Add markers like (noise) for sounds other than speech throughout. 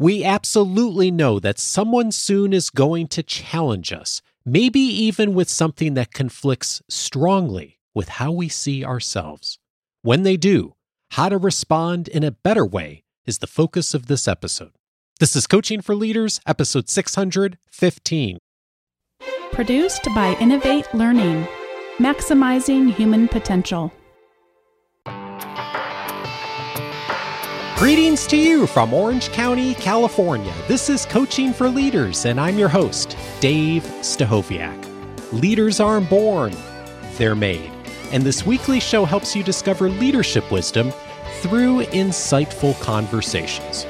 We absolutely know that someone soon is going to challenge us, maybe even with something that conflicts strongly with how we see ourselves. When they do, how to respond in a better way is the focus of this episode. This is Coaching for Leaders, episode 615. Produced by Innovate Learning, maximizing human potential. Greetings to you from Orange County, California. This is Coaching for Leaders, and I'm your host, Dave Stachowiak. Leaders aren't born, they're made. And this weekly show helps you discover leadership wisdom through insightful conversations.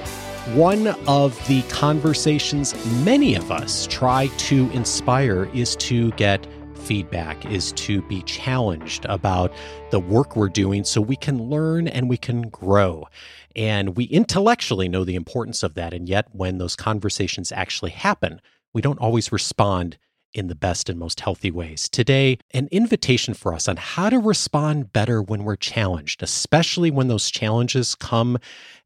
One of the conversations many of us try to inspire is to get feedback, is to be challenged about the work we're doing so we can learn and we can grow. And we intellectually know the importance of that. And yet, when those conversations actually happen, we don't always respond in the best and most healthy ways. Today, an invitation for us on how to respond better when we're challenged, especially when those challenges come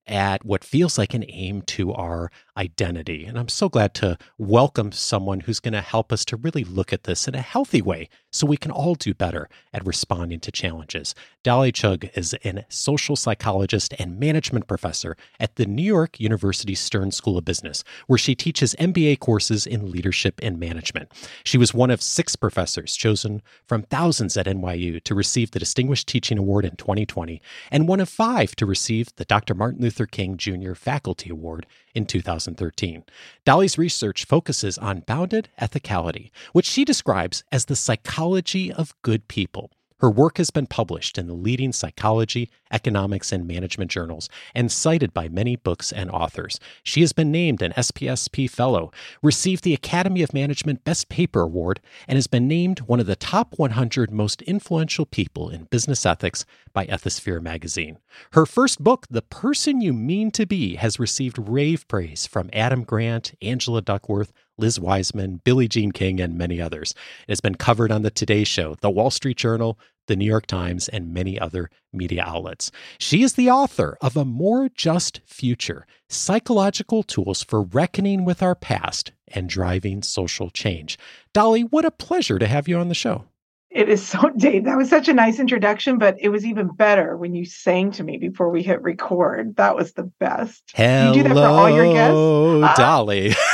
at what feels like an aim to our identity. And I'm so glad to welcome someone who's going to help us to really look at this in a healthy way so we can all do better at responding to challenges. Dolly Chugh is a social psychologist and management professor at the New York University Stern School of Business, where she teaches MBA courses in leadership and management. She was one of six professors chosen from thousands at NYU to receive the Distinguished Teaching Award in 2020, and one of five to receive the Dr. Martin Luther King Jr. Faculty Award in 2013. Dolly's research focuses on bounded ethicality, which she describes as the psychology of good people. Her work has been published in the leading psychology, economics, and management journals and cited by many books and authors. She has been named an SPSP Fellow, received the Academy of Management Best Paper Award, and has been named one of the top 100 most influential people in business ethics by Ethisphere magazine. Her first book, The Person You Mean to Be, has received rave praise from Adam Grant, Angela Duckworth, Liz Wiseman, Billie Jean King, and many others. It has been covered on the Today Show, The Wall Street Journal, the New York Times, and many other media outlets. She is the author of A More Just Future Psychological Tools for Reckoning with Our Past and Driving Social Change. Dolly, what a pleasure to have you on the show. It is so, (laughs) Dave. That was such a nice introduction, but it was even better when you sang to me before we hit record. That was the best. Hello, you do that for all your guests? Ah. Dolly. (laughs)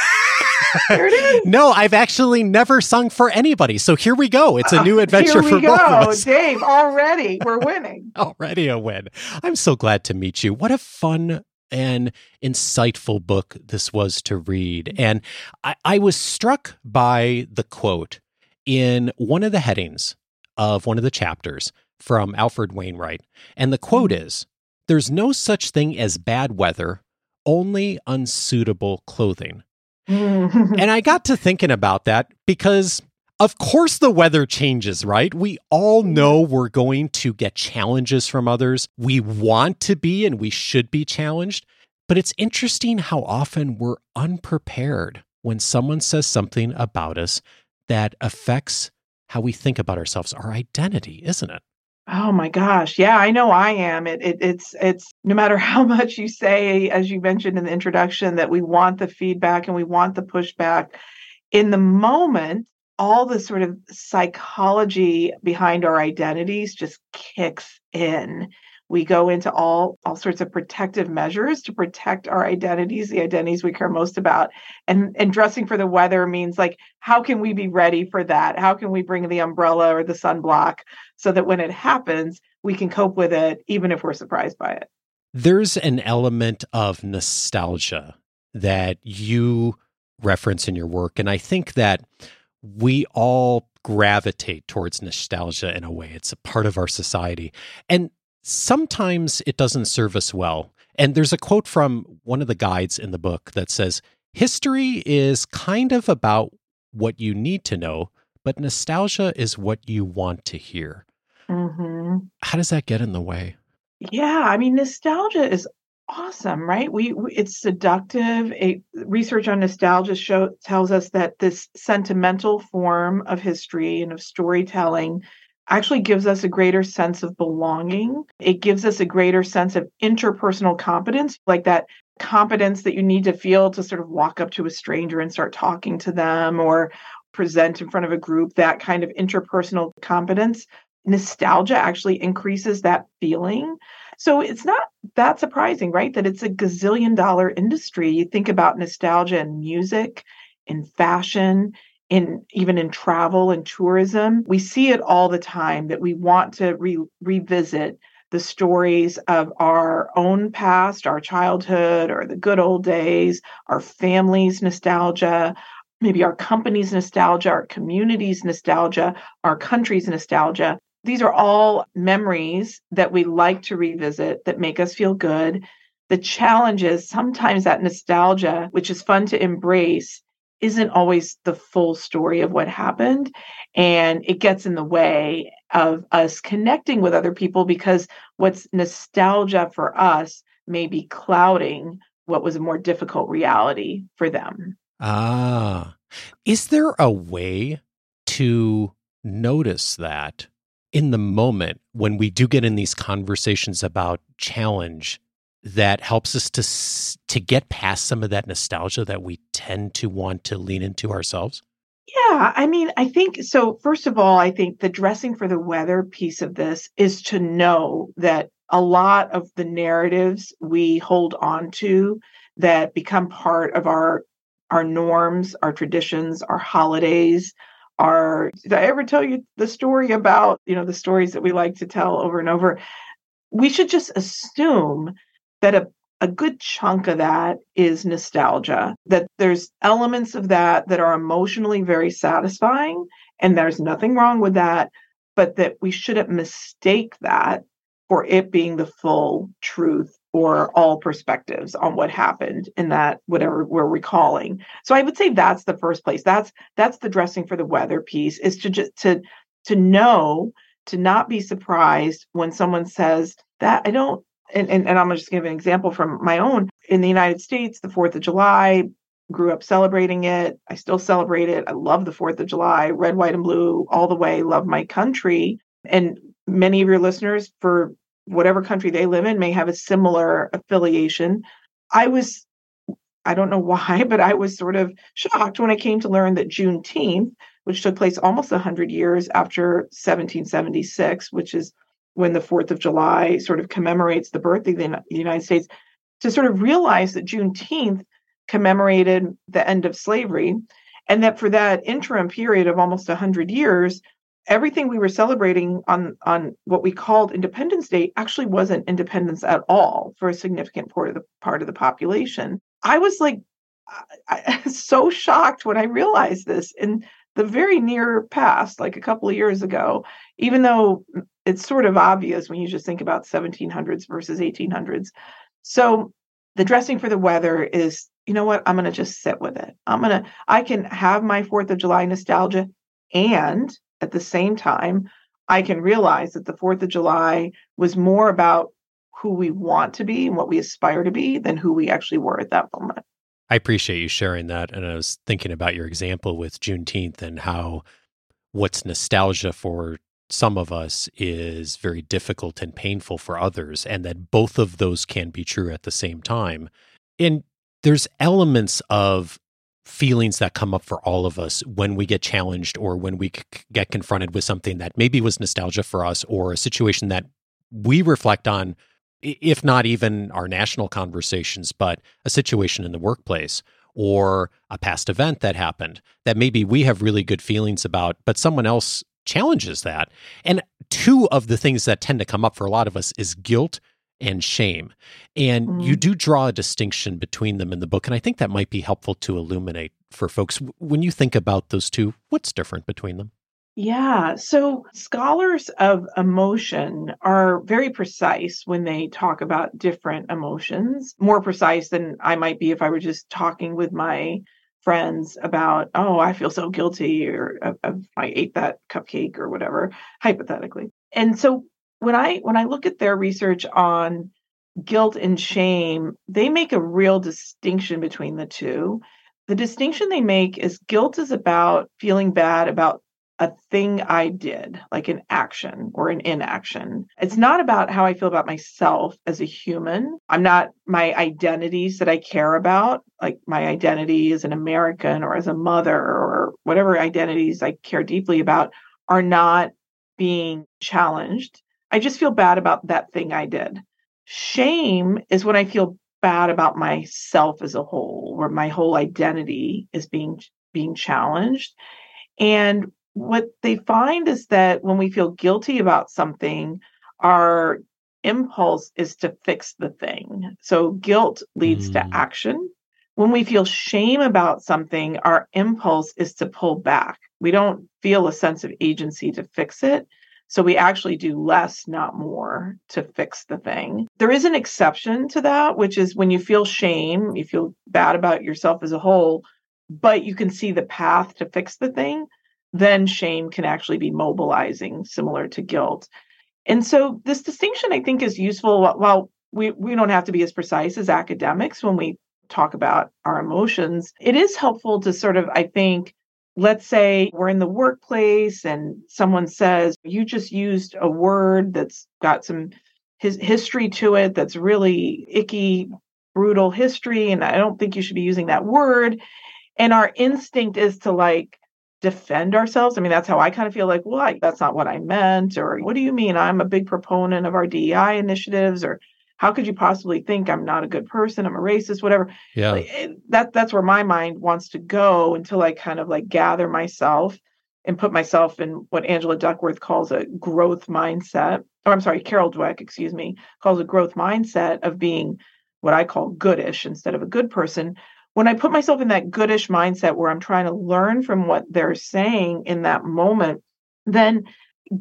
there it is. (laughs) no, I've actually never sung for anybody. So here we go. It's a new (laughs) adventure uh, for go. both of us. Dave, already we're winning. (laughs) already a win. I'm so glad to meet you. What a fun and insightful book this was to read. And I, I was struck by the quote in one of the headings of one of the chapters from Alfred Wainwright. And the quote mm-hmm. is There's no such thing as bad weather, only unsuitable clothing. Mm-hmm. and I got to thinking about that because, of course, the weather changes, right? We all mm-hmm. know we're going to get challenges from others. We want to be and we should be challenged. But it's interesting how often we're unprepared when someone says something about us that affects how we think about ourselves, our identity, isn't it? Oh my gosh. Yeah, I know I am. It, it, it's it's no matter (laughs) how much you say, as you mentioned in the introduction, that we want the feedback and we want the pushback. In the moment, all the sort of psychology behind our identities just kicks in we go into all all sorts of protective measures to protect our identities the identities we care most about and and dressing for the weather means like how can we be ready for that how can we bring the umbrella or the sunblock so that when it happens we can cope with it even if we're surprised by it there's an element of nostalgia that you reference in your work and i think that we all gravitate towards nostalgia in a way. It's a part of our society. And sometimes it doesn't serve us well. And there's a quote from one of the guides in the book that says, History is kind of about what you need to know, but nostalgia is what you want to hear. Mm-hmm. How does that get in the way? Yeah, I mean, nostalgia is awesome, right? We, we it's seductive. A, research on nostalgia show tells us that this sentimental form of history and of storytelling actually gives us a greater sense of belonging. It gives us a greater sense of interpersonal competence, like that competence that you need to feel to sort of walk up to a stranger and start talking to them or present in front of a group, that kind of interpersonal competence. Nostalgia actually increases that feeling. So it's not that surprising, right? That it's a gazillion dollar industry. You think about nostalgia in music, in fashion, in even in travel and tourism. We see it all the time that we want to re- revisit the stories of our own past, our childhood, or the good old days, our family's nostalgia, maybe our company's nostalgia, our community's nostalgia, our country's nostalgia. These are all memories that we like to revisit that make us feel good. The challenge is sometimes that nostalgia, which is fun to embrace, isn't always the full story of what happened. And it gets in the way of us connecting with other people because what's nostalgia for us may be clouding what was a more difficult reality for them. Ah, is there a way to notice that in the moment when we do get in these conversations about challenge that helps us to to get past some of that nostalgia that we tend to want to lean into ourselves? Yeah, I mean, I think so. First of all, I think the dressing for the weather piece of this is to know that a lot of the narratives we hold on to that become part of our our norms, our traditions, our holidays, our did I ever tell you the story about, you know, the stories that we like to tell over and over? We should just assume that a a good chunk of that is nostalgia, that there's elements of that that are emotionally very satisfying, and there's nothing wrong with that, but that we shouldn't mistake that for it being the full truth or all perspectives on what happened in that whatever we're recalling. So I would say that's the first place. That's that's the dressing for the weather piece is to just to to know to not be surprised when someone says that I don't and, and, and I'm just give an example from my own. In the United States, the 4th of July, grew up celebrating it. I still celebrate it. I love the 4th of July, red, white, and blue all the way, love my country. And many of your listeners, for whatever country they live in, may have a similar affiliation. I was, I don't know (laughs) why, but I was sort of shocked when I came to learn that Juneteenth, which took place almost 100 years after 1776, which is when the 4th of July sort of commemorates the birthday of the United States, to sort of realize that Juneteenth commemorated the end of slavery, and that for that interim period of almost 100 years, everything we were celebrating on, on what we called Independence Day actually wasn't independence at all for a significant part of the part of the population. I was like I, I, (laughs) so shocked when I realized this in the very near past, like a couple of years ago, even though it's sort of obvious when you just think about 1700s versus 1800s. So the dressing for the weather is, you know what? I'm going to just sit with it. I'm going to, I can have my 4th of July nostalgia and at the same time, I can realize that the 4th of July was more about who we want to be and what we aspire to be than who we actually were at that moment. I appreciate you sharing that. And I was thinking about your example with Juneteenth and how what's nostalgia for some of us is very difficult and painful for others, and that both of those can be true at the same time. And there's elements of feelings that come up for all of us when we get challenged or when we get confronted with something that maybe was nostalgia for us or a situation that we reflect on, if not even our national conversations, but a situation in the workplace or a past event that happened that maybe we have really good feelings about, but someone else challenges that. And two of the things that tend to come up for a lot of us is guilt and shame. And mm. you do draw a distinction between them in the book. And I think that might be helpful to illuminate for folks. When you think about those two, what's different between them? Yeah. So scholars of emotion are very precise when they talk about different emotions, more precise than I might be if I were just talking with my friends about, oh, I feel so guilty or oh, oh, I ate that cupcake or whatever, hypothetically. And so when I when I look at their research on guilt and shame, they make a real distinction between the two. The distinction they make is guilt is about feeling bad about a thing I did, like an action or an inaction. It's not about how I feel about myself as a human. I'm not my identities that I care about, like my identity as an American or as a mother or whatever identities I care deeply about, are not being challenged. I just feel bad about that thing I did. Shame is when I feel bad about myself as a whole, where my whole identity is being being challenged. And what they find is that when we feel guilty about something, our impulse is to fix the thing. So guilt leads mm. to action. When we feel shame about something, our impulse is to pull back. We don't feel a sense of agency to fix it. So we actually do less, not more, to fix the thing. There is an exception to that, which is when you feel shame, you feel bad about yourself as a whole, but you can see the path to fix the thing then shame can actually be mobilizing, similar to guilt. And so this distinction, I think, is useful. While we, we don't have to be as precise as academics when we talk about our emotions, it is helpful to sort of, I think, let's say we're in the workplace and someone says, you just used a word that's got some his history to it that's really icky, brutal history. And I don't think you should be using that word. And our instinct is to like defend ourselves. I mean, that's how I kind of feel like, well, I, that's not what I meant. Or what do you mean? I'm a big proponent of our DEI initiatives. Or how could you possibly think I'm not a good person? I'm a racist, whatever. Yeah. Like, eh, that that's where my mind wants to go until I kind of like gather myself and put myself in what Angela Duckworth calls a growth mindset. Or I'm sorry, Carol Dweck, excuse me, calls a growth mindset of being what I call goodish instead of a good person, when I put myself in that goodish mindset where I'm trying to learn from what they're saying in that moment, then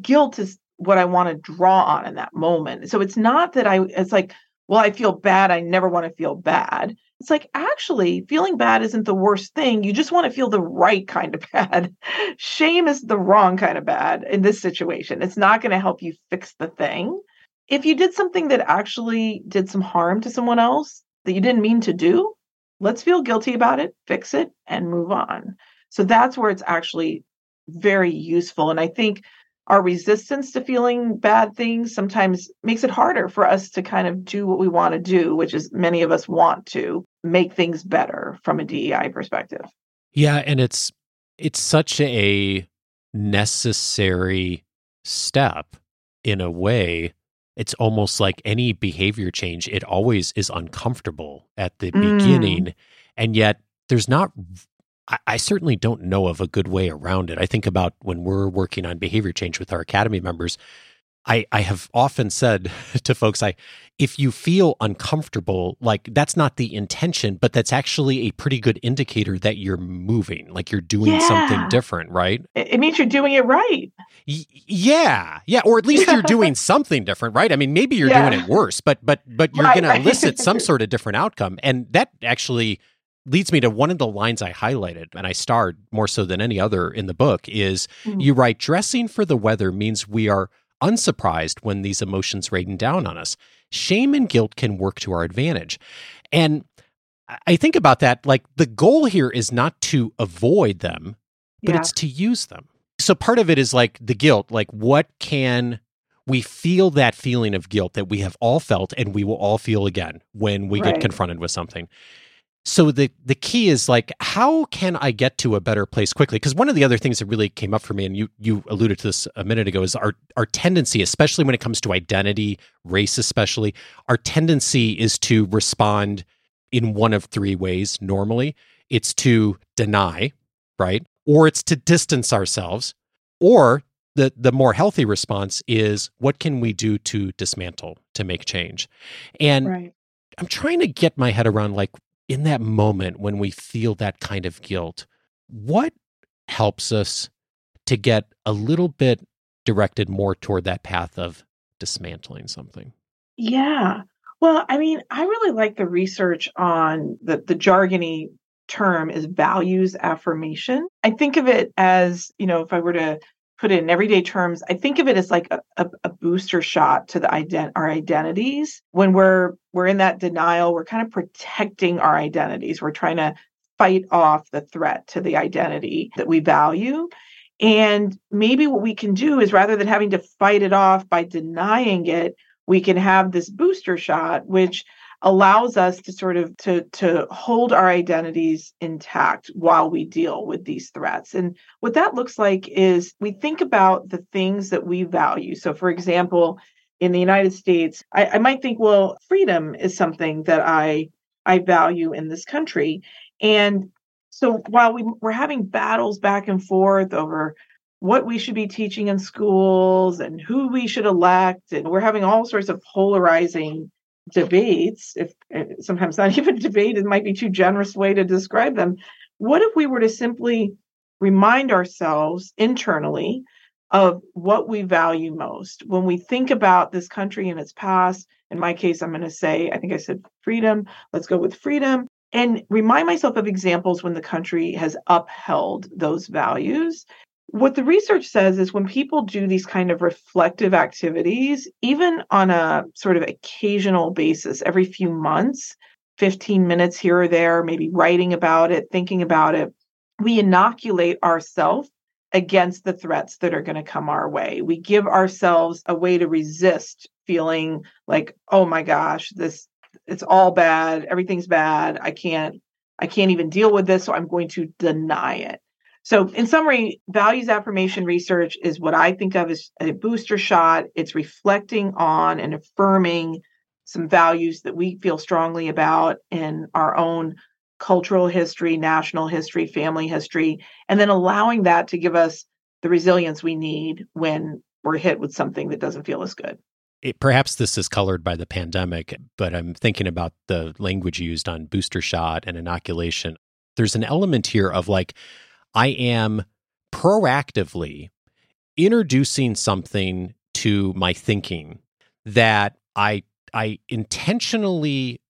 guilt is what I want to draw on in that moment. So it's not that I, it's like, well, I feel bad. I never want to feel bad. It's like, actually, feeling bad isn't the worst thing. You just want to feel the right kind of (laughs) bad. Shame is the wrong kind of bad in this situation. It's not going to help you fix the thing. If you did something that actually did some harm to someone else that you didn't mean to do, let's feel guilty about it, fix it, and move on. So that's where it's actually very useful. And I think our resistance to feeling bad things sometimes makes it harder for us to kind of do what we want to do, which is many of us want to make things better from a DEI perspective. Yeah, and it's it's such a necessary step in a way it's almost like any behavior change, it always is uncomfortable at the mm. beginning. And yet, there's not, I, I, certainly don't know of a good way around it. I think about when we're working on behavior change with our academy members, I, I have often said (laughs) to folks, I if you feel uncomfortable, like that's not the intention, but that's actually a pretty good indicator that you're moving, like you're doing yeah. something different, right? It means you're doing it right. Y- yeah, yeah, or at least you're (laughs) doing something different, right? I mean, maybe you're yeah. doing it worse, but but but you're right, going right. to elicit (laughs) some sort of different outcome, and that actually leads me to one of the lines I highlighted and I starred more so than any other in the book is mm. you write dressing for the weather means we are unsurprised when these emotions rain down on us. Shame and guilt can work to our advantage. And I think about that like the goal here is not to avoid them, but yeah. it's to use them. So part of it is like the guilt, like what can we feel that feeling of guilt that we have all felt and we will all feel again when we right. get confronted with something so the the key is like how can i get to a better place quickly? Because one of the other things that really came up for me and you you alluded to this a minute ago is our our tendency especially when it comes to identity race especially our tendency is to respond in one of three ways normally. It's to deny right? Or it's to distance ourselves. Or the the more healthy response is what can we do to dismantle to make change? And right. i'm trying to get my head around like in that moment when we feel that kind of guilt, what helps us to get a little bit directed more toward that path of dismantling something? Yeah. Well, I mean, I really like the research on the, the jargony term is values affirmation. I think of it as, you know, if I were to put it in everyday terms, I think of it as like a, a, a booster shot to the ident- our identities. When we're we're in that denial, we're kind of protecting our identities. We're trying to fight off the threat to the identity that we value. And maybe what we can do is rather than having to fight it off by denying it, we can have this booster shot, which allows us to sort of to to hold our identities intact while we deal with these threats. And what that looks like is we think about the things that we value. So for example in the united states i, I might think well freedom is something that i i value in this country. And so while we, we're having battles back and forth over what we should be teaching in schools and who we should elect and we're having all sorts of polarizing debates if eh, sometimes not (laughs) even debate it might be too generous way to describe them. What if we were to simply remind ourselves internally of what we value most? When we think about this country and its past in my case i'm going to say i think i said freedom let's go with freedom and remind myself of examples when the country has upheld those values what the research says is when people do these kind of reflective activities, even on a sort of occasional basis, every few months, 15 minutes here or there, maybe writing about it, thinking about it, we inoculate ourselves against the threats that are going to come our way. We give ourselves a way to resist feeling like, oh my gosh, this it's all bad, everything's bad. I can't I can't even deal with this, so I'm going to deny it. So, in summary, values affirmation research is what I think of as a booster shot. It's reflecting on and affirming some values that we feel strongly about in our own cultural history, national history, family history, and then allowing that to give us the resilience we need when we're hit with something that doesn't feel as good. It, perhaps this is colored by the pandemic, but I'm thinking about the language used on booster shot and inoculation. There's an element here of like, I am proactively introducing something to my thinking that I I intentionally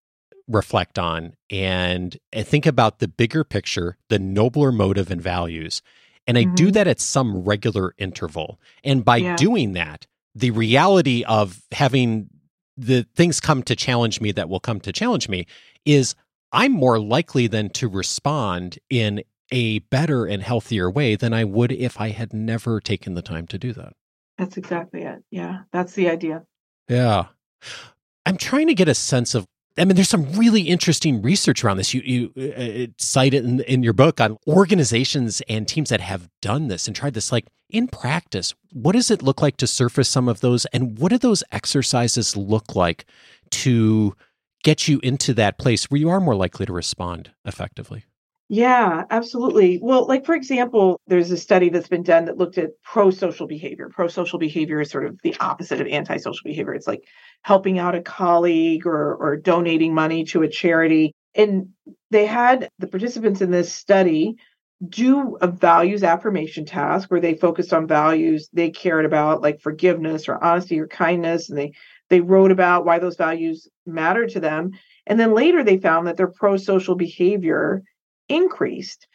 reflect on and, and think about the bigger picture, the nobler motive and values. And I mm-hmm. do that at some regular interval. And by yeah. doing that, the reality of having the things come to challenge me that will come to challenge me is I'm more likely than to respond in a better and healthier way than I would if I had never taken the time to do that. That's exactly it. Yeah, that's the idea. Yeah. I'm trying to get a sense of I mean, there's some really interesting research around this. You, you uh, uh, cite it in, in your book on organizations and teams that have done this and tried this. Like in practice, what does it look like to surface some of those? And what do those exercises look like to get you into that place where you are more likely to respond effectively? Yeah, absolutely. Well, like for example, there's a study that's been done that looked at pro-social behavior. Pro-social behavior is sort of the opposite of anti-social behavior. It's like helping out a colleague or or donating money to a charity. And they had the participants in this study do a values affirmation task where they focused on values they cared about like forgiveness or honesty or kindness and they they wrote about why those values mattered to them. And then later they found that their pro-social behavior increased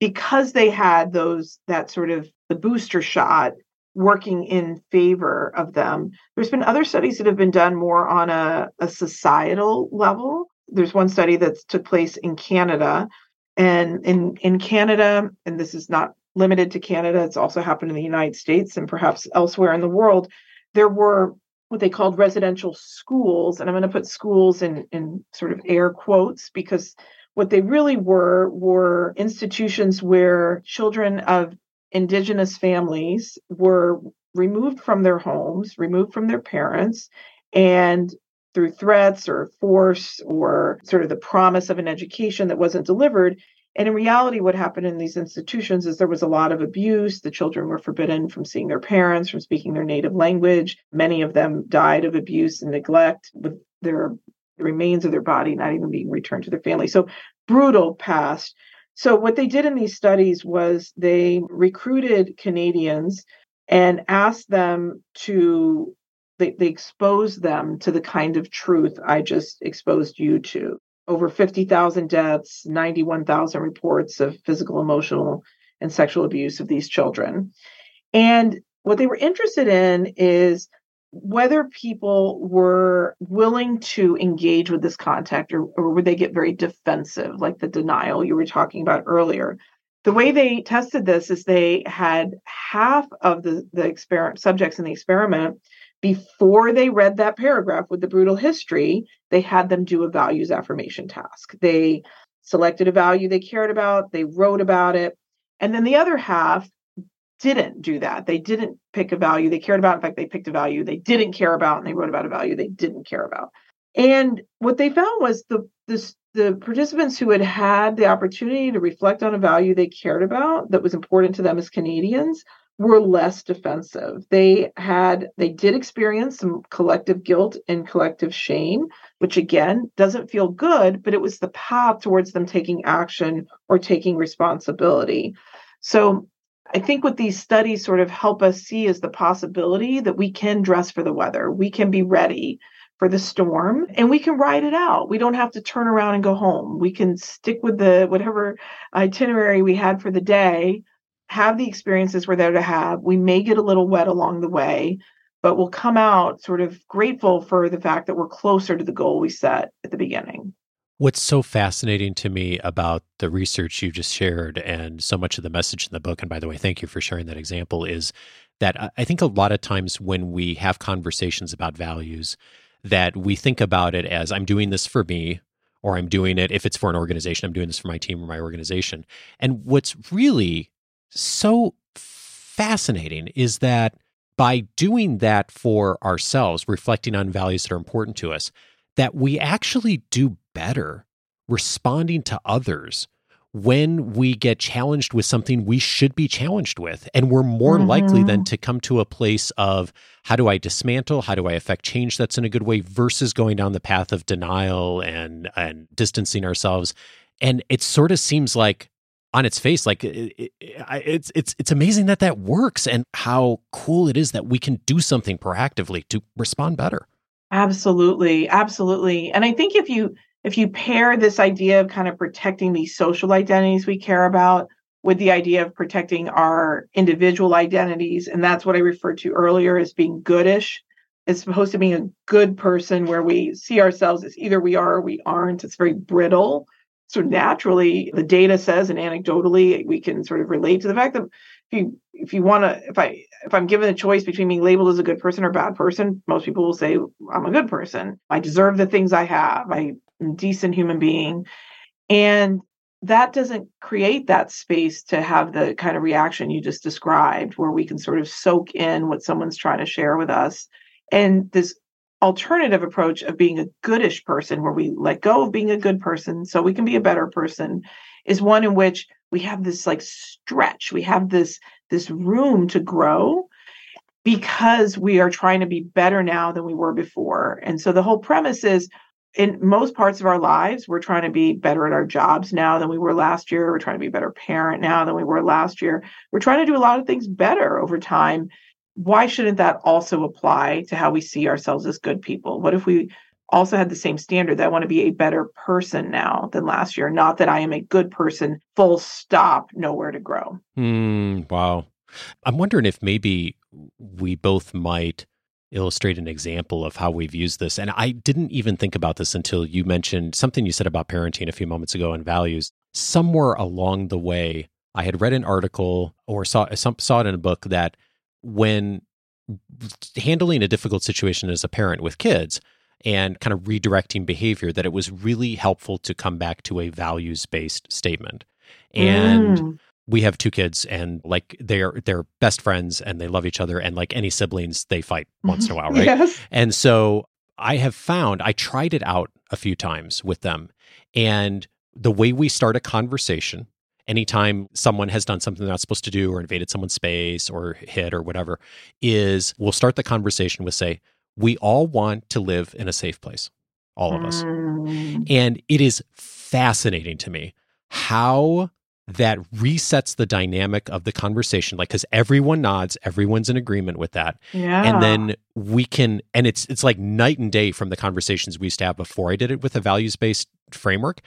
because they had those that sort of the booster shot working in favor of them. There's been other studies that have been done more on a, a societal level. There's one study that took place in Canada. And in, in Canada, and this is not limited to Canada, it's also happened in the United States and perhaps elsewhere in the world, there were what they called residential schools. And I'm going to put schools in, in sort of air quotes because what they really were were institutions where children of indigenous families were removed from their homes, removed from their parents, and through threats or force or sort of the promise of an education that wasn't delivered. And in reality, what happened in these institutions is there was a lot of abuse. The children were forbidden from seeing their parents, from speaking their native language. Many of them died of abuse and neglect, with their the remains of their body not even being returned to their family. So brutal past. So what they did in these studies was they recruited Canadians and asked them to they, they exposed them to the kind of truth I just exposed you to. Over 50,000 deaths, 91,000 reports of physical, emotional, and sexual abuse of these children. And what they were interested in is whether people were willing to engage with this contact or, or would they get very defensive, like the denial you were talking about earlier. the way they tested this is they had half of the, the experiment subjects in the experiment before they read that paragraph with the brutal history, they had them do a values affirmation task. They selected a value they cared about, they wrote about it. And then the other half didn't do that. They didn't pick a value they cared about. In fact, they picked a value they didn't care about and they wrote about a value they didn't care about. And what they found was the the participants who had had the opportunity to reflect on a value they cared about that was important to them as Canadians were less defensive. They had they did experience some collective guilt and collective shame, which again doesn't feel good, but it was the path towards them taking action or taking responsibility. So I think what these studies sort of help us see is the possibility that we can dress for the weather. We can be ready for the storm and we can ride it out. We don't have to turn around and go home. We can stick with the whatever itinerary we had for the day, have the experiences we're there to have. We may get a little wet along the way, but we'll come out sort of grateful for the fact that we're closer to the goal we set at the beginning. What's so fascinating to me about the research you just shared and so much of the message in the book, and by the way, thank you for sharing that example, is that I think a lot of times when we have conversations about values, that we think about it as I'm doing this for me, or I'm doing it, if it's for an organization, I'm doing this for my team or my organization. And what's really so fascinating is that by doing that for ourselves, reflecting on values that are important to us, that we actually do better responding to others when we get challenged with something we should be challenged with. And we're more mm-hmm. likely then to come to a place of how do I dismantle? How do I affect change that's in a good way versus going down the path of denial and, and distancing ourselves. And it sort of seems like on its face, like it, it, it's it's it's amazing that that works, and how cool it is that we can do something proactively to respond better. Absolutely, absolutely. And I think if you if you pair this idea of kind of protecting these social identities we care about with the idea of protecting our individual identities, and that's what I referred to earlier as being goodish. It's supposed to be a good person where we see ourselves as either we are or we aren't. It's very brittle. So naturally, the data says, and anecdotally, we can sort of relate to the fact that if you if you want to, if I if I'm given a choice between being labeled as a good person or bad person, most people will say I'm a good person. I deserve the things I have. I'm a decent human being. And that doesn't create that space to have the kind of reaction you just described, where we can sort of soak in what someone's trying to share with us. And this alternative approach of being a goodish person, where we let go of being a good person so we can be a better person, is one in which we have this like stretch, we have this this room to grow because we are trying to be better now than we were before. And so the whole premise is in most parts of our lives, we're trying to be better at our jobs now than we were last year. We're trying to be better parent now than we were last year. We're trying to do a lot of things better over time. Why shouldn't that also apply to how we see ourselves as good people? What if we also had the same standard that I want to be a better person now than last year? Not that I am a good person, full stop, nowhere to grow. Mm, wow. I'm wondering if maybe we both might illustrate an example of how we've used this. And I didn't even think about this until you mentioned something you said about parenting a few moments ago and values. Somewhere along the way, I had read an article or saw saw it in a book that when handling a difficult situation as a parent with kids and kind of redirecting behavior, that it was really helpful to come back to a values based statement. And mm we have two kids and like they're they're best friends and they love each other and like any siblings they fight once in a while (laughs) right yes. and so i have found i tried it out a few times with them and the way we start a conversation anytime someone has done something they're not supposed to do or invaded someone's space or hit or whatever is we'll start the conversation with say we all want to live in a safe place all of us mm. and it is fascinating to me how that resets the dynamic of the conversation like because everyone nods everyone's in agreement with that yeah. and then we can and it's it's like night and day from the conversations we used to have before i did it with a values based framework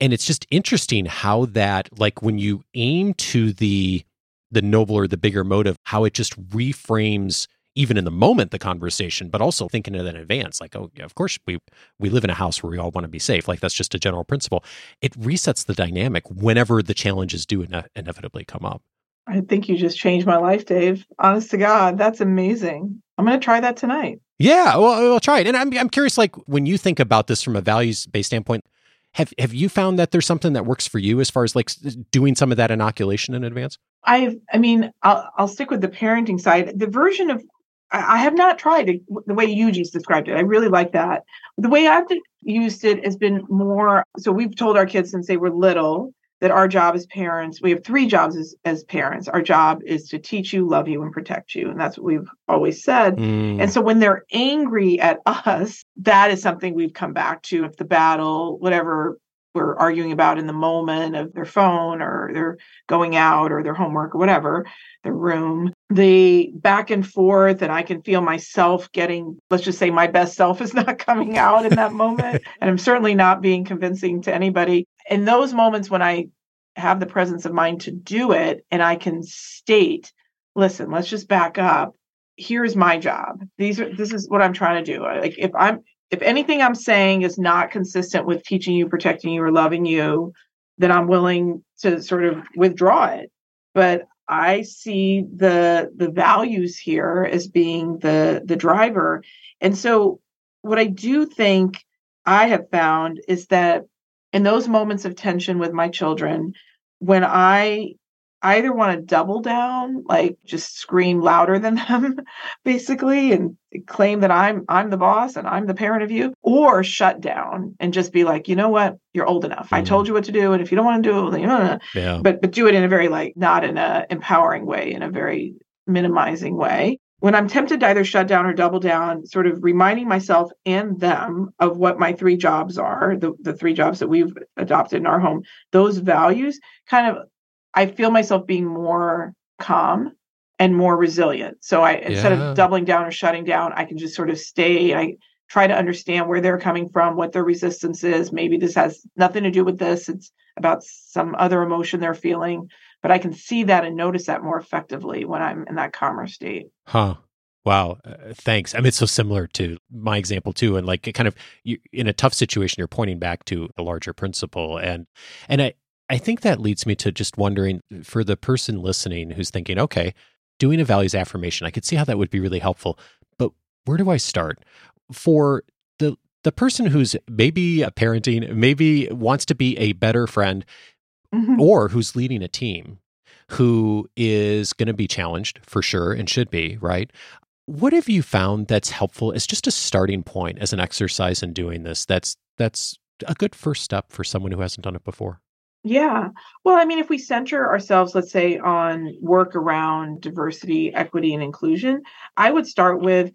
and it's just interesting how that like when you aim to the the nobler the bigger motive how it just reframes even in the moment the conversation, but also thinking of that in advance. Like, oh, yeah, of course we we live in a house where we all want to be safe. Like that's just a general principle. It resets the dynamic whenever the challenges do ine- inevitably come up. I think you just changed my life, Dave. Honest to God, that's amazing. I'm going to try that tonight. Yeah, well, I'll try it. And I'm I'm curious, like when you think about this from a values based standpoint, have have you found that there's something that works for you as far as like doing some of that inoculation in advance? I I mean, I'll I'll stick with the parenting side. The version of I, have not tried it, the way you just described it. I really like that. The way I've used it has been more. So we've told our kids since they were little that our job as parents, we have three jobs as, as parents. Our job is to teach you, love you, and protect you. And that's what we've always said. Mm. And so when they're angry at us, that is something we've come back to. If the battle, whatever we're arguing about in the moment of their phone or their going out or their homework or whatever, their room, the back and forth, and I can feel myself getting, let's just say my best self is (laughs) not coming out in that moment. (laughs) and I'm certainly not being convincing to anybody. In those moments when I have the presence of mind to do it and I can state, listen, let's just back up. Here's my job. These are this is what I'm trying to do. Like if I'm if anything I'm saying is not consistent with teaching you, protecting you, or loving you, then I'm willing to sort of withdraw it. But I see the the values here as being the the driver. And so what I do think I have found is that in those moments of tension with my children, when I either want to double down, like just scream louder than (laughs) them, basically, and claim that I'm I'm the boss and I'm the parent of you, or shut down and just be like, you know what, you're old enough. Mm-hmm. I told you what to do, and if you don't want to do it, then you know, yeah. but but do it in a very like not in a empowering way, in a very minimizing way when I'm tempted to either shut down or double down, sort of reminding myself and them of what my three jobs are, the, the three jobs that we've adopted in our home, those values kind of, I feel myself being more calm and more resilient. So I, yeah. instead of doubling down or shutting down, I can just sort of stay. I try to understand where they're coming from, what their resistance is. Maybe this has nothing to do with this. It's about some other emotion they're feeling but I can see that and notice that more effectively when I'm in that calmer state. Huh. Wow. Uh, thanks. I mean, it's so similar to my example too. And like it kind of you, in a tough situation, you're pointing back to a larger principle. And, and I, I think that leads me to just wondering for the person listening who's thinking, okay, doing a values affirmation, I could see how that would be really helpful, but where do I start? For the, the person who's maybe a parenting, maybe wants to be a better friend, mm-hmm. or who's leading a team who is going to be challenged for sure and should be, right? What have you found that's helpful as just a starting point as an exercise in doing this? That's that's a good first step for someone who hasn't done it before. Yeah. Well, I mean, if we center ourselves, let's say, on work around diversity, equity, and inclusion, I would start with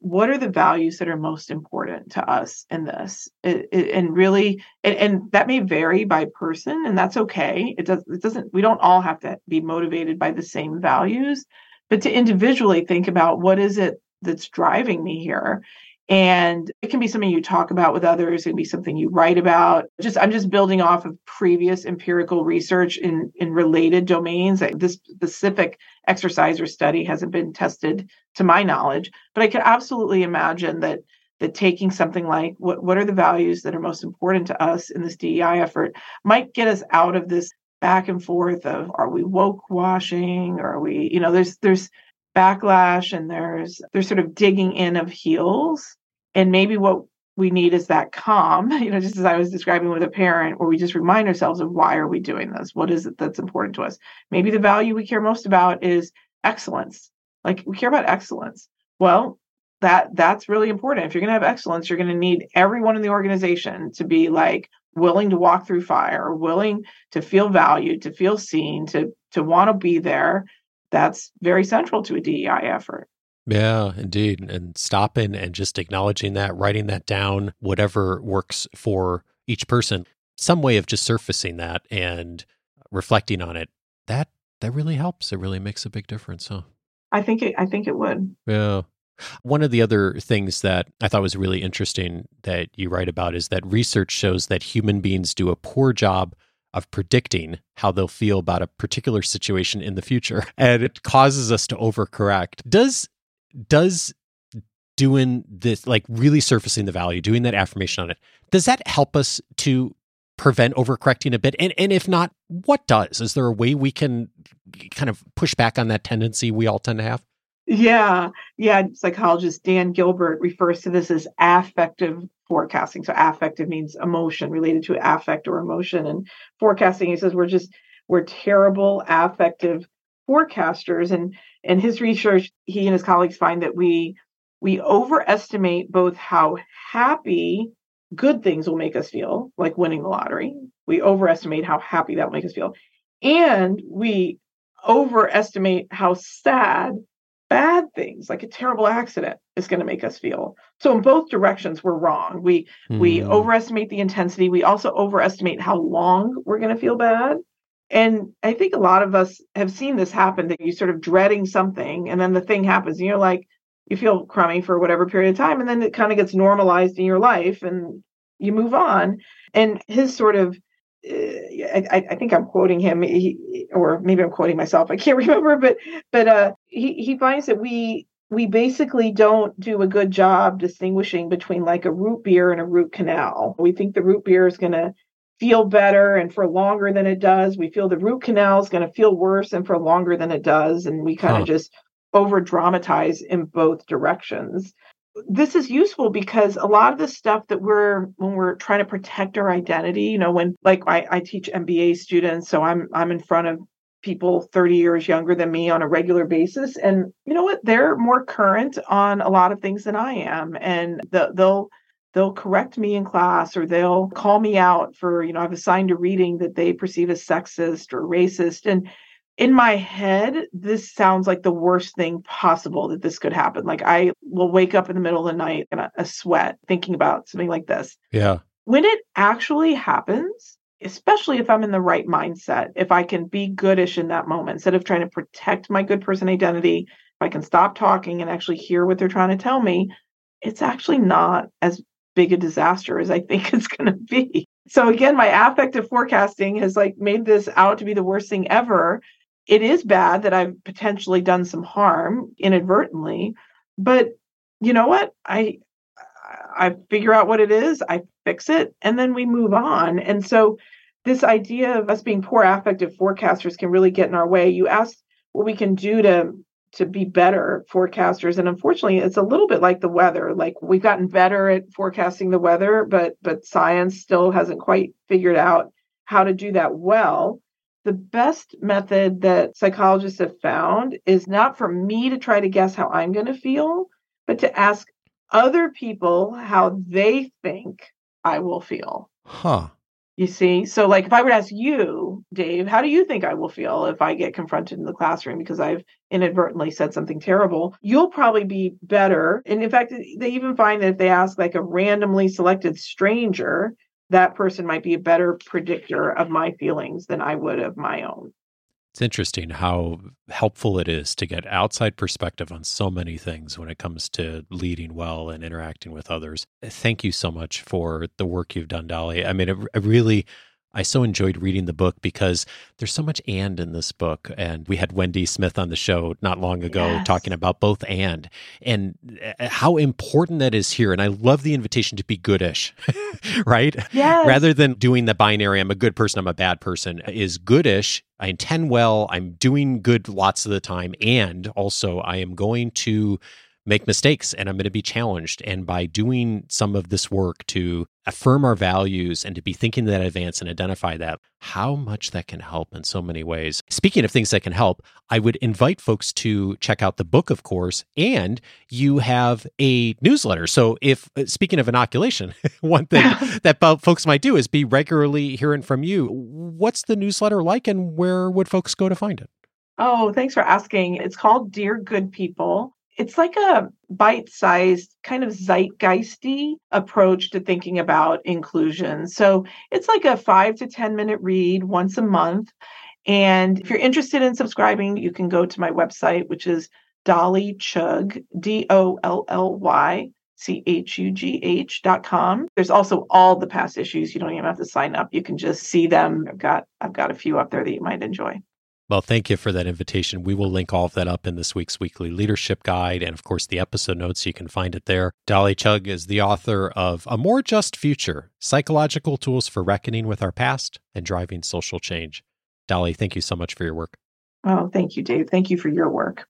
what are the values that are most important to us in this? And really and, and, that may vary by person and that's okay. It does it doesn't we don't all have to be motivated by the same values but to individually think about what is it that's driving me here and it can be something you talk about with others. It can be something you write about. Just i'm just building off of previous empirical research in in related domains. This specific exercise or study hasn't been tested to my knowledge but i could absolutely imagine that that taking something like what, what are the values that are most important to us in this dei effort? might get us out of this back and forth of are we woke washing? Or are we you know there's there's backlash and there's there's sort of digging in of heels and maybe what we need is that calm (laughs) you know just as i was describing with a parent where we just remind ourselves of why are we doing this? What is it that's important to us? Maybe the value we care most about is excellence. Like we care about excellence. Well that that's really important. If you're going to have excellence you're going to need everyone in the organization to be like willing to walk through fire willing to feel valued to feel seen to to want to be there. That's very central to a DEI effort. Yeah, indeed. And stopping and just acknowledging that, writing that down, whatever works for each person, some way of just surfacing that and reflecting on it. That that really helps. It really makes a big difference, huh? I think it I think it would. Yeah. One of the other things that I thought was really interesting that you write about is that research shows that human beings do a poor job of predicting how they'll feel about a particular situation in the future. (laughs) And it causes us to overcorrect. Does does doing this, like really surfacing the value, doing that affirmation on it, does that help us to prevent overcorrecting a bit? And and if not, what does? Is there a way we can kind of push back on that tendency we all tend to have? Yeah, yeah. Psychologist Dan Gilbert refers to this as affective forecasting. So affective means emotion related to affect or emotion, and forecasting. He says we're just we're terrible affective forecasters, and in his research, he and his colleagues find that we we overestimate both how happy good things will make us feel, like winning the lottery. We overestimate how happy that will make us feel, and we overestimate how sad bad things like a terrible accident is going to make us feel so in both directions we're wrong we mm. we hmm. overestimate the intensity we also overestimate how long we're going to feel bad and i think a lot of us have seen this happen that you sort of dreading something and then the thing happens and you're like you feel crummy for whatever period of time and then it kind of gets normalized in your life and you move on and his sort of I, I, think I'm quoting him, he, or maybe I'm quoting myself. I can't (laughs) remember, but but uh, he he finds that we we basically don't do a good job distinguishing between like a root beer and a root canal. We think the root beer is going to feel better and for longer than it does. We feel the root canal is going to feel worse and for longer than it does, and we kind of huh. just over dramatize in both directions this is useful because a lot of the stuff that we're when we're trying to protect our identity you know when like I, I teach mba students so i'm i'm in front of people 30 years younger than me on a regular basis and you know what they're more current on a lot of things than i am and the, they'll they'll correct me in class or they'll call me out for you know i've assigned a reading that they perceive as sexist or racist and in my head, this sounds like the worst thing possible that this could happen. Like I will wake up in the middle of the night in a, a sweat thinking about something like this. Yeah. When it actually happens, especially if I'm in the right mindset, if I can be goodish in that moment, instead of trying to protect my good person identity, if I can stop talking and actually hear what they're trying to tell me, it's actually not as big a disaster as I think (laughs) it's going to be. So again, my affective forecasting has like made this out to be the worst thing ever it is bad that I've potentially done some harm inadvertently, but you know what? I I figure out what it is, I fix it, and then we move on. And so this idea of us being poor affective forecasters can really get in our way. You asked what we can do to to be better forecasters and unfortunately it's a little bit like the weather like we've gotten better at forecasting the weather but but science still hasn't quite figured out how to do that well the best method that psychologists have found is not for me to try to guess how I'm going to feel, but to ask other people how they think I will feel. Huh. You see? So, like, if I were to ask you, Dave, how do you think I will feel if I get confronted in the classroom because I've inadvertently said something terrible? You'll probably be better. And in fact, they even find that if they ask like a randomly selected stranger, that person might be a better predictor of my feelings than I would of my own. It's interesting how helpful it is to get outside perspective on so many things when it comes to leading well and interacting with others. Thank you so much for the work you've done, Dolly. I mean, it, it really I so enjoyed reading the book because there's so much and in this book. And we had Wendy Smith on the show not long ago yes. talking about both and and uh, how important that is here. And I love the invitation to be goodish, (laughs) right? Yes. Rather than doing the binary, I'm a good person, I'm a bad person, is goodish. I intend well, I'm doing good lots of the time. And also, I am going to make mistakes and I'm going to be challenged. And by doing some of this work to affirm our values and to be thinking that advance and identify that, how much that can help in so many ways. Speaking of things that can help, I would invite folks to check out the book, of course, and you have a newsletter. So, if uh, speaking of inoculation, (laughs) one thing (laughs) that folks might do is be regularly hearing from you. What's the newsletter like and where would folks go to find it? Oh, thanks for asking. It's called Dear Good People it's like a bite-sized kind of zeitgeisty approach to thinking about inclusion so it's like a five to ten minute read once a month and if you're interested in subscribing you can go to my website which is dolly chugh d-o-l-l-y C-H-U-G-H dot com. There's also all the past issues. You don't even have to sign up. You can just see them. I've got I've got a few up there that you might enjoy. Well, thank you for that invitation. We will link all of that up in this week's weekly leadership guide and, of course, the episode notes. You can find it there. Dolly Chugh is the author of A More Just Future Psychological Tools for Reckoning with Our Past and Driving Social Change. Dolly, thank you so much for your work. Oh, thank you, Dave. Thank you for your work.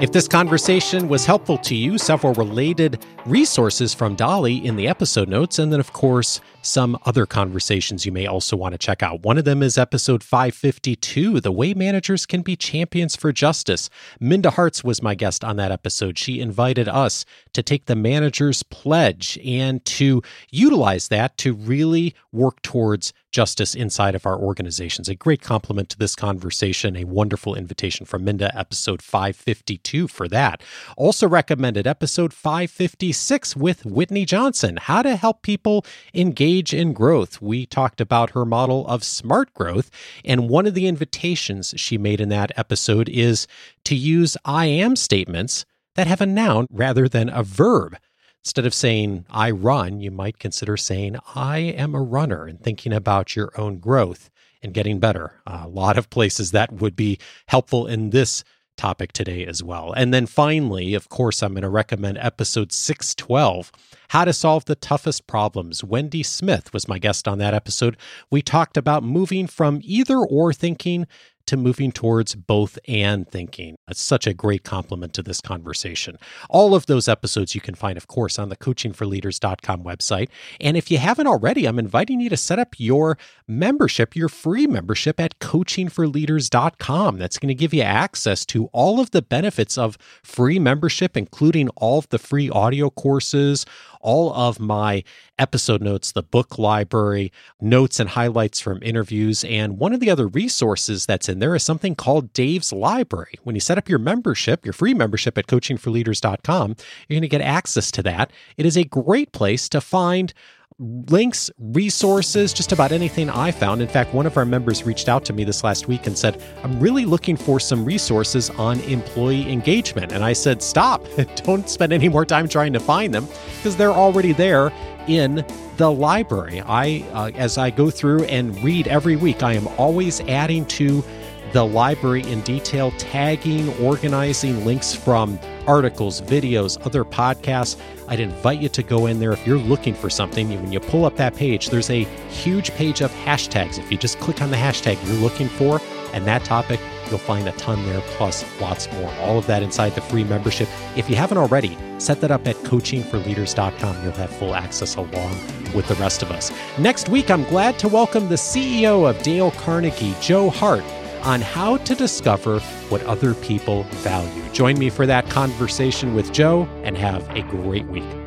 If this conversation was helpful to you, several related resources from Dolly in the episode notes, and then, of course, some other conversations you may also want to check out. One of them is episode 552 The Way Managers Can Be Champions for Justice. Minda Harts was my guest on that episode. She invited us to take the manager's pledge and to utilize that to really work towards justice inside of our organizations. A great compliment to this conversation, a wonderful invitation from Minda, episode 552 for that. Also recommended episode 556 with Whitney Johnson, how to help people engage in growth. We talked about her model of smart growth, and one of the invitations she made in that episode is to use I am statements that have a noun rather than a verb. Instead of saying, I run, you might consider saying, I am a runner and thinking about your own growth and getting better. a lot of places that would be helpful in this topic today as well. And then finally, of course, I'm going to recommend episode 612 How to Solve the Toughest Problems. Wendy Smith was my guest on that episode. We talked about moving from either or thinking to moving towards both and thinking. It's such a great compliment to this conversation. All of those episodes you can find, of course, on the coachingforleaders.com website. And if you haven't already, I'm inviting you to set up your membership, your free membership at coachingforleaders.com. That's going to give you access to all of the benefits of free membership, including all of the free audio courses, all of my episode notes, the book library, notes and highlights from interviews. And one of the other resources that's in there is something called Dave's Library. When you set up your membership, your free membership at coachingforleaders.com, you're going to get access to that. It is a great place to find links, resources, just about anything I found. In fact, one of our members reached out to me this last week and said, I'm really looking for some resources on employee engagement. And I said, Stop, (laughs) don't spend any more time trying to find them because they're already there in the library. I, uh, as I go through and read every week, I am always adding to the library in detail, tagging, organizing links from articles, videos, other podcasts. I'd invite you to go in there if you're looking for something. When you pull up that page, there's a huge page of hashtags. If you just click on the hashtag you're looking for and that topic, you'll find a ton there, plus lots more. All of that inside the free membership. If you haven't already, set that up at coachingforleaders.com. You'll have full access along with the rest of us. Next week, I'm glad to welcome the CEO of Dale Carnegie, Joe Hart on how to discover what other people value. Join me for that conversation with Joe and have a great week.